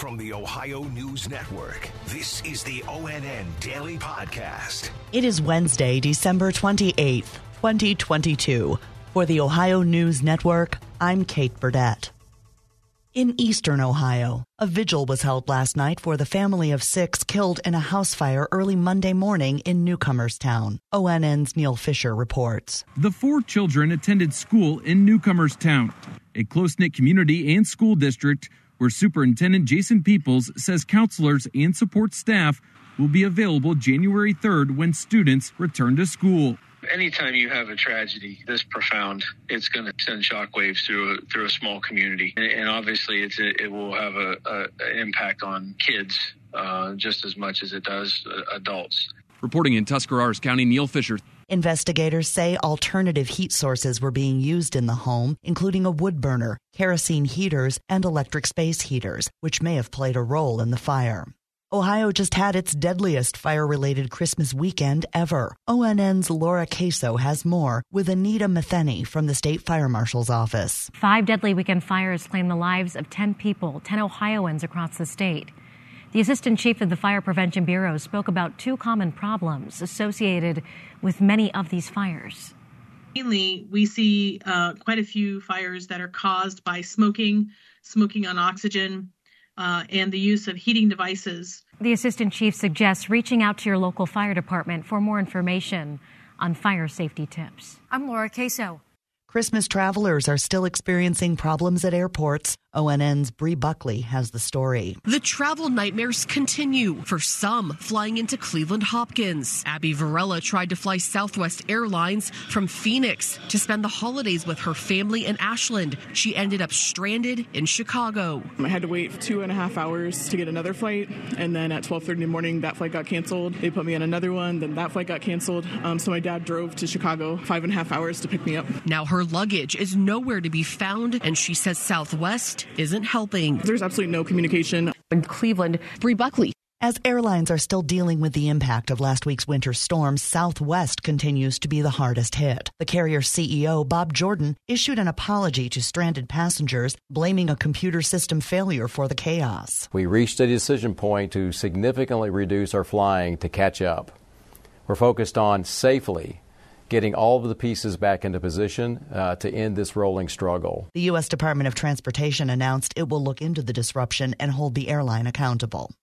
From the Ohio News Network, this is the ONN Daily Podcast. It is Wednesday, December 28th, 2022. For the Ohio News Network, I'm Kate Burdett. In eastern Ohio, a vigil was held last night for the family of six killed in a house fire early Monday morning in Newcomerstown. ONN's Neil Fisher reports. The four children attended school in Newcomerstown, a close knit community and school district where Superintendent Jason Peoples says counselors and support staff will be available January 3rd when students return to school anytime you have a tragedy this profound, it's going to send shockwaves through a, through a small community, and, and obviously it's a, it will have a, a, an impact on kids uh, just as much as it does uh, adults. Reporting in Tuscarawas County, Neil Fisher. Investigators say alternative heat sources were being used in the home, including a wood burner, kerosene heaters, and electric space heaters, which may have played a role in the fire. Ohio just had its deadliest fire related Christmas weekend ever. ONN's Laura Queso has more with Anita Metheny from the State Fire Marshal's Office. Five deadly weekend fires claimed the lives of 10 people, 10 Ohioans across the state. The Assistant Chief of the Fire Prevention Bureau spoke about two common problems associated with many of these fires. Mainly, we see uh, quite a few fires that are caused by smoking, smoking on oxygen, uh, and the use of heating devices. The assistant chief suggests reaching out to your local fire department for more information on fire safety tips. I'm Laura Queso. Christmas travelers are still experiencing problems at airports. ONN's Bree Buckley has the story. The travel nightmares continue for some flying into Cleveland Hopkins. Abby Varela tried to fly Southwest Airlines from Phoenix to spend the holidays with her family in Ashland. She ended up stranded in Chicago. I had to wait two and a half hours to get another flight, and then at 12:30 in the morning, that flight got canceled. They put me on another one, then that flight got canceled. Um, so my dad drove to Chicago five and a half hours to pick me up. Now her luggage is nowhere to be found, and she says Southwest isn't helping. There's absolutely no communication. In Cleveland, Bree Buckley. As airlines are still dealing with the impact of last week's winter storm, Southwest continues to be the hardest hit. The carrier CEO, Bob Jordan, issued an apology to stranded passengers, blaming a computer system failure for the chaos. We reached a decision point to significantly reduce our flying to catch up. We're focused on safely getting all of the pieces back into position uh, to end this rolling struggle. The U.S. Department of Transportation announced it will look into the disruption and hold the airline accountable.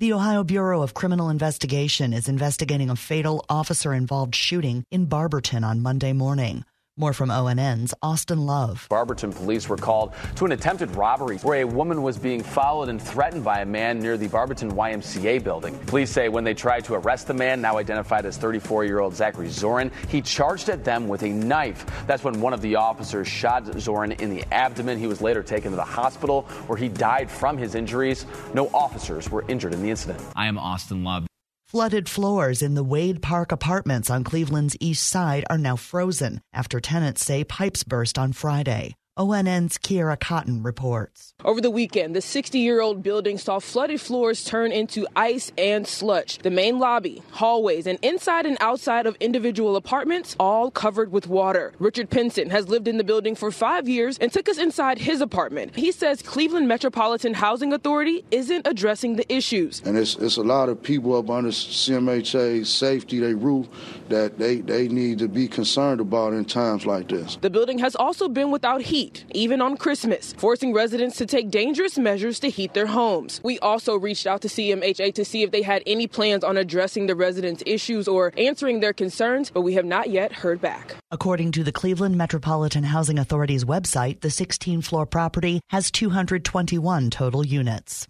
The Ohio Bureau of Criminal Investigation is investigating a fatal officer involved shooting in Barberton on Monday morning. More from ONN's Austin Love. Barberton police were called to an attempted robbery where a woman was being followed and threatened by a man near the Barberton YMCA building. Police say when they tried to arrest the man, now identified as 34 year old Zachary Zorin, he charged at them with a knife. That's when one of the officers shot Zorin in the abdomen. He was later taken to the hospital where he died from his injuries. No officers were injured in the incident. I am Austin Love. Flooded floors in the Wade Park apartments on Cleveland's east side are now frozen after tenants say pipes burst on Friday. ONN's Kiera Cotton reports. Over the weekend, the 60 year old building saw flooded floors turn into ice and sludge. The main lobby, hallways, and inside and outside of individual apartments all covered with water. Richard Pinson has lived in the building for five years and took us inside his apartment. He says Cleveland Metropolitan Housing Authority isn't addressing the issues. And it's, it's a lot of people up under CMHA safety, they roof, that they, they need to be concerned about in times like this. The building has also been without heat heat, even on Christmas, forcing residents to take dangerous measures to heat their homes. We also reached out to CMHA to see if they had any plans on addressing the residents' issues or answering their concerns, but we have not yet heard back. According to the Cleveland Metropolitan Housing Authority's website, the 16 floor property has 221 total units.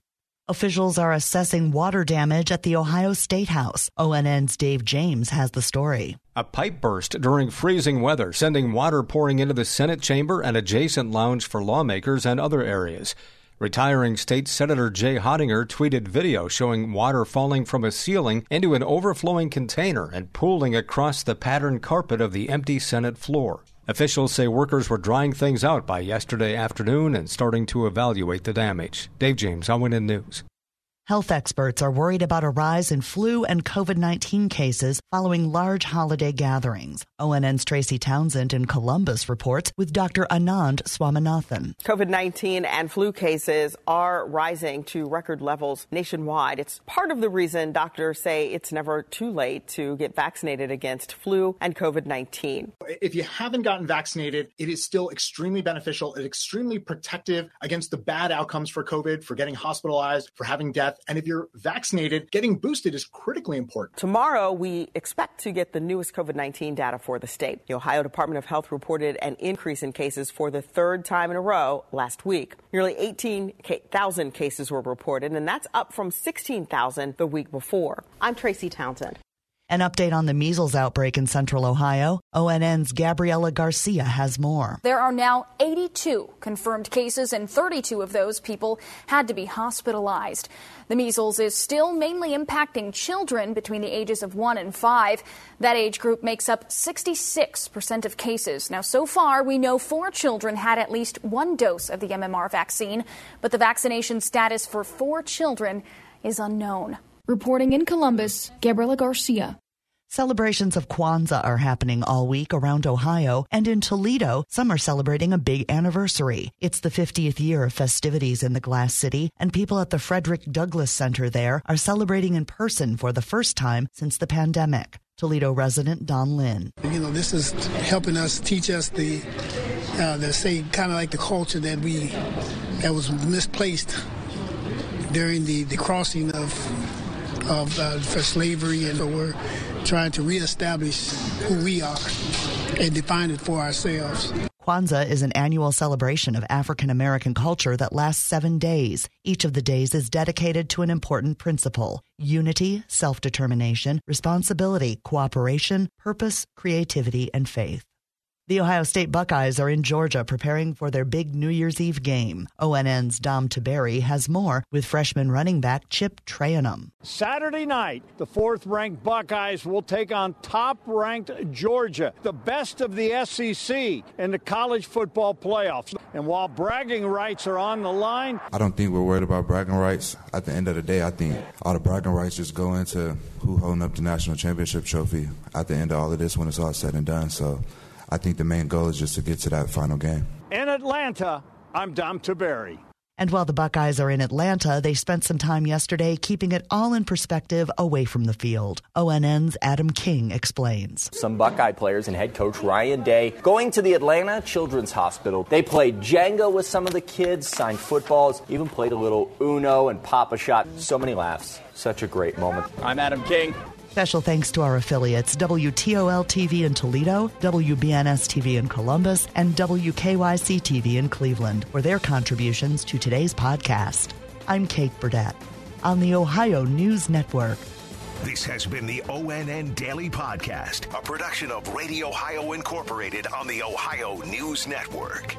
Officials are assessing water damage at the Ohio State House. ONN's Dave James has the story. A pipe burst during freezing weather, sending water pouring into the Senate chamber and adjacent lounge for lawmakers and other areas. Retiring State Senator Jay Hottinger tweeted video showing water falling from a ceiling into an overflowing container and pooling across the patterned carpet of the empty Senate floor. Officials say workers were drying things out by yesterday afternoon and starting to evaluate the damage. Dave James, ONN News. Health experts are worried about a rise in flu and COVID 19 cases following large holiday gatherings. ONN's Tracy Townsend in Columbus reports with Dr. Anand Swaminathan. COVID 19 and flu cases are rising to record levels nationwide. It's part of the reason doctors say it's never too late to get vaccinated against flu and COVID 19. If you haven't gotten vaccinated, it is still extremely beneficial. It's extremely protective against the bad outcomes for COVID, for getting hospitalized, for having death death. And if you're vaccinated, getting boosted is critically important. Tomorrow, we expect to get the newest COVID 19 data for the state. The Ohio Department of Health reported an increase in cases for the third time in a row last week. Nearly 18,000 cases were reported, and that's up from 16,000 the week before. I'm Tracy Townsend. An update on the measles outbreak in central Ohio. ONN's Gabriela Garcia has more. There are now 82 confirmed cases, and 32 of those people had to be hospitalized. The measles is still mainly impacting children between the ages of 1 and 5. That age group makes up 66% of cases. Now, so far, we know four children had at least one dose of the MMR vaccine, but the vaccination status for four children is unknown. Reporting in Columbus, Gabriela Garcia. Celebrations of Kwanzaa are happening all week around Ohio, and in Toledo, some are celebrating a big anniversary. It's the 50th year of festivities in the Glass City, and people at the Frederick Douglass Center there are celebrating in person for the first time since the pandemic. Toledo resident Don Lynn. You know, this is helping us teach us the, uh, the say, kind of like the culture that we, that was misplaced during the, the crossing of of uh, for slavery, and so we're trying to reestablish who we are and define it for ourselves. Kwanzaa is an annual celebration of African American culture that lasts seven days. Each of the days is dedicated to an important principle unity, self determination, responsibility, cooperation, purpose, creativity, and faith. The Ohio State Buckeyes are in Georgia preparing for their big New Year's Eve game. ONN's Dom Tiberi has more with freshman running back Chip Trayanum. Saturday night, the fourth ranked Buckeyes will take on top ranked Georgia, the best of the SEC in the college football playoffs. And while bragging rights are on the line, I don't think we're worried about bragging rights. At the end of the day, I think all the bragging rights just go into who holding up the national championship trophy at the end of all of this when it's all said and done. So, I think the main goal is just to get to that final game. In Atlanta, I'm Dom Tiberi. And while the Buckeyes are in Atlanta, they spent some time yesterday keeping it all in perspective away from the field. ONN's Adam King explains. Some Buckeye players and head coach Ryan Day going to the Atlanta Children's Hospital. They played Jenga with some of the kids, signed footballs, even played a little Uno and Papa Shot. So many laughs. Such a great moment. I'm Adam King. Special thanks to our affiliates WTOL TV in Toledo, WBNS TV in Columbus, and WKYC TV in Cleveland for their contributions to today's podcast. I'm Kate Burdett on the Ohio News Network. This has been the ONN Daily Podcast, a production of Radio Ohio Incorporated on the Ohio News Network.